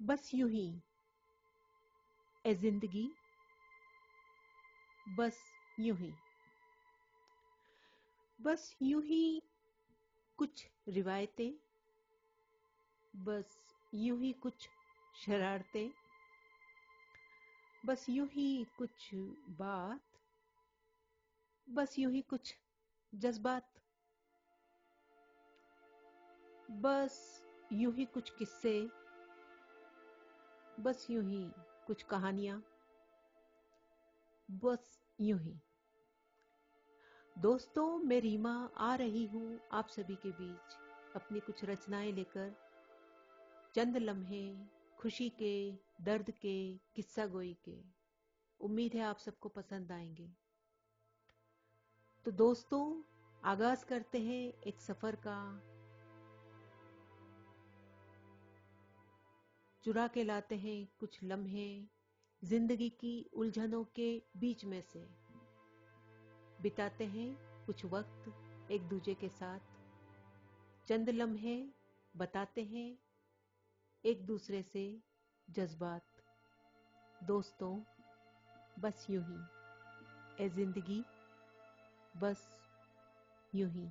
बस यूँ ही। ए ज़िंदगी, बस यूँ ही। बस यूँ ही कुछ रिवायतें, बस यूँ ही कुछ शरारतें, बस यूँ ही कुछ बात, बस यूँ ही कुछ जज्बात, बस यूँ ही कुछ किस्से। बस यूँ ही कुछ कहानियाँ। बस यूँ ही। दोस्तों, मैं रीमा आ रही हूँ आप सभी के बीच अपनी कुछ रचनाएँ लेकर। चंद लम्हे खुशी के, दर्द के, किस्सा गोई के। उम्मीद है आप सबको पसंद आएँगे। तो दोस्तों, आगाज़ करते हैं एक सफ़र का चुरा के लाते हैं कुछ लम्हे ज़िंदगी की उलझनों के बीच में से। बिताते हैं कुछ वक्त एक दूजे के साथ। चंद लम्हे बताते हैं एक दूसरे से जज्बात। दोस्तों, बस यूँ ही। ए ज़िंदगी, बस यूँ ही।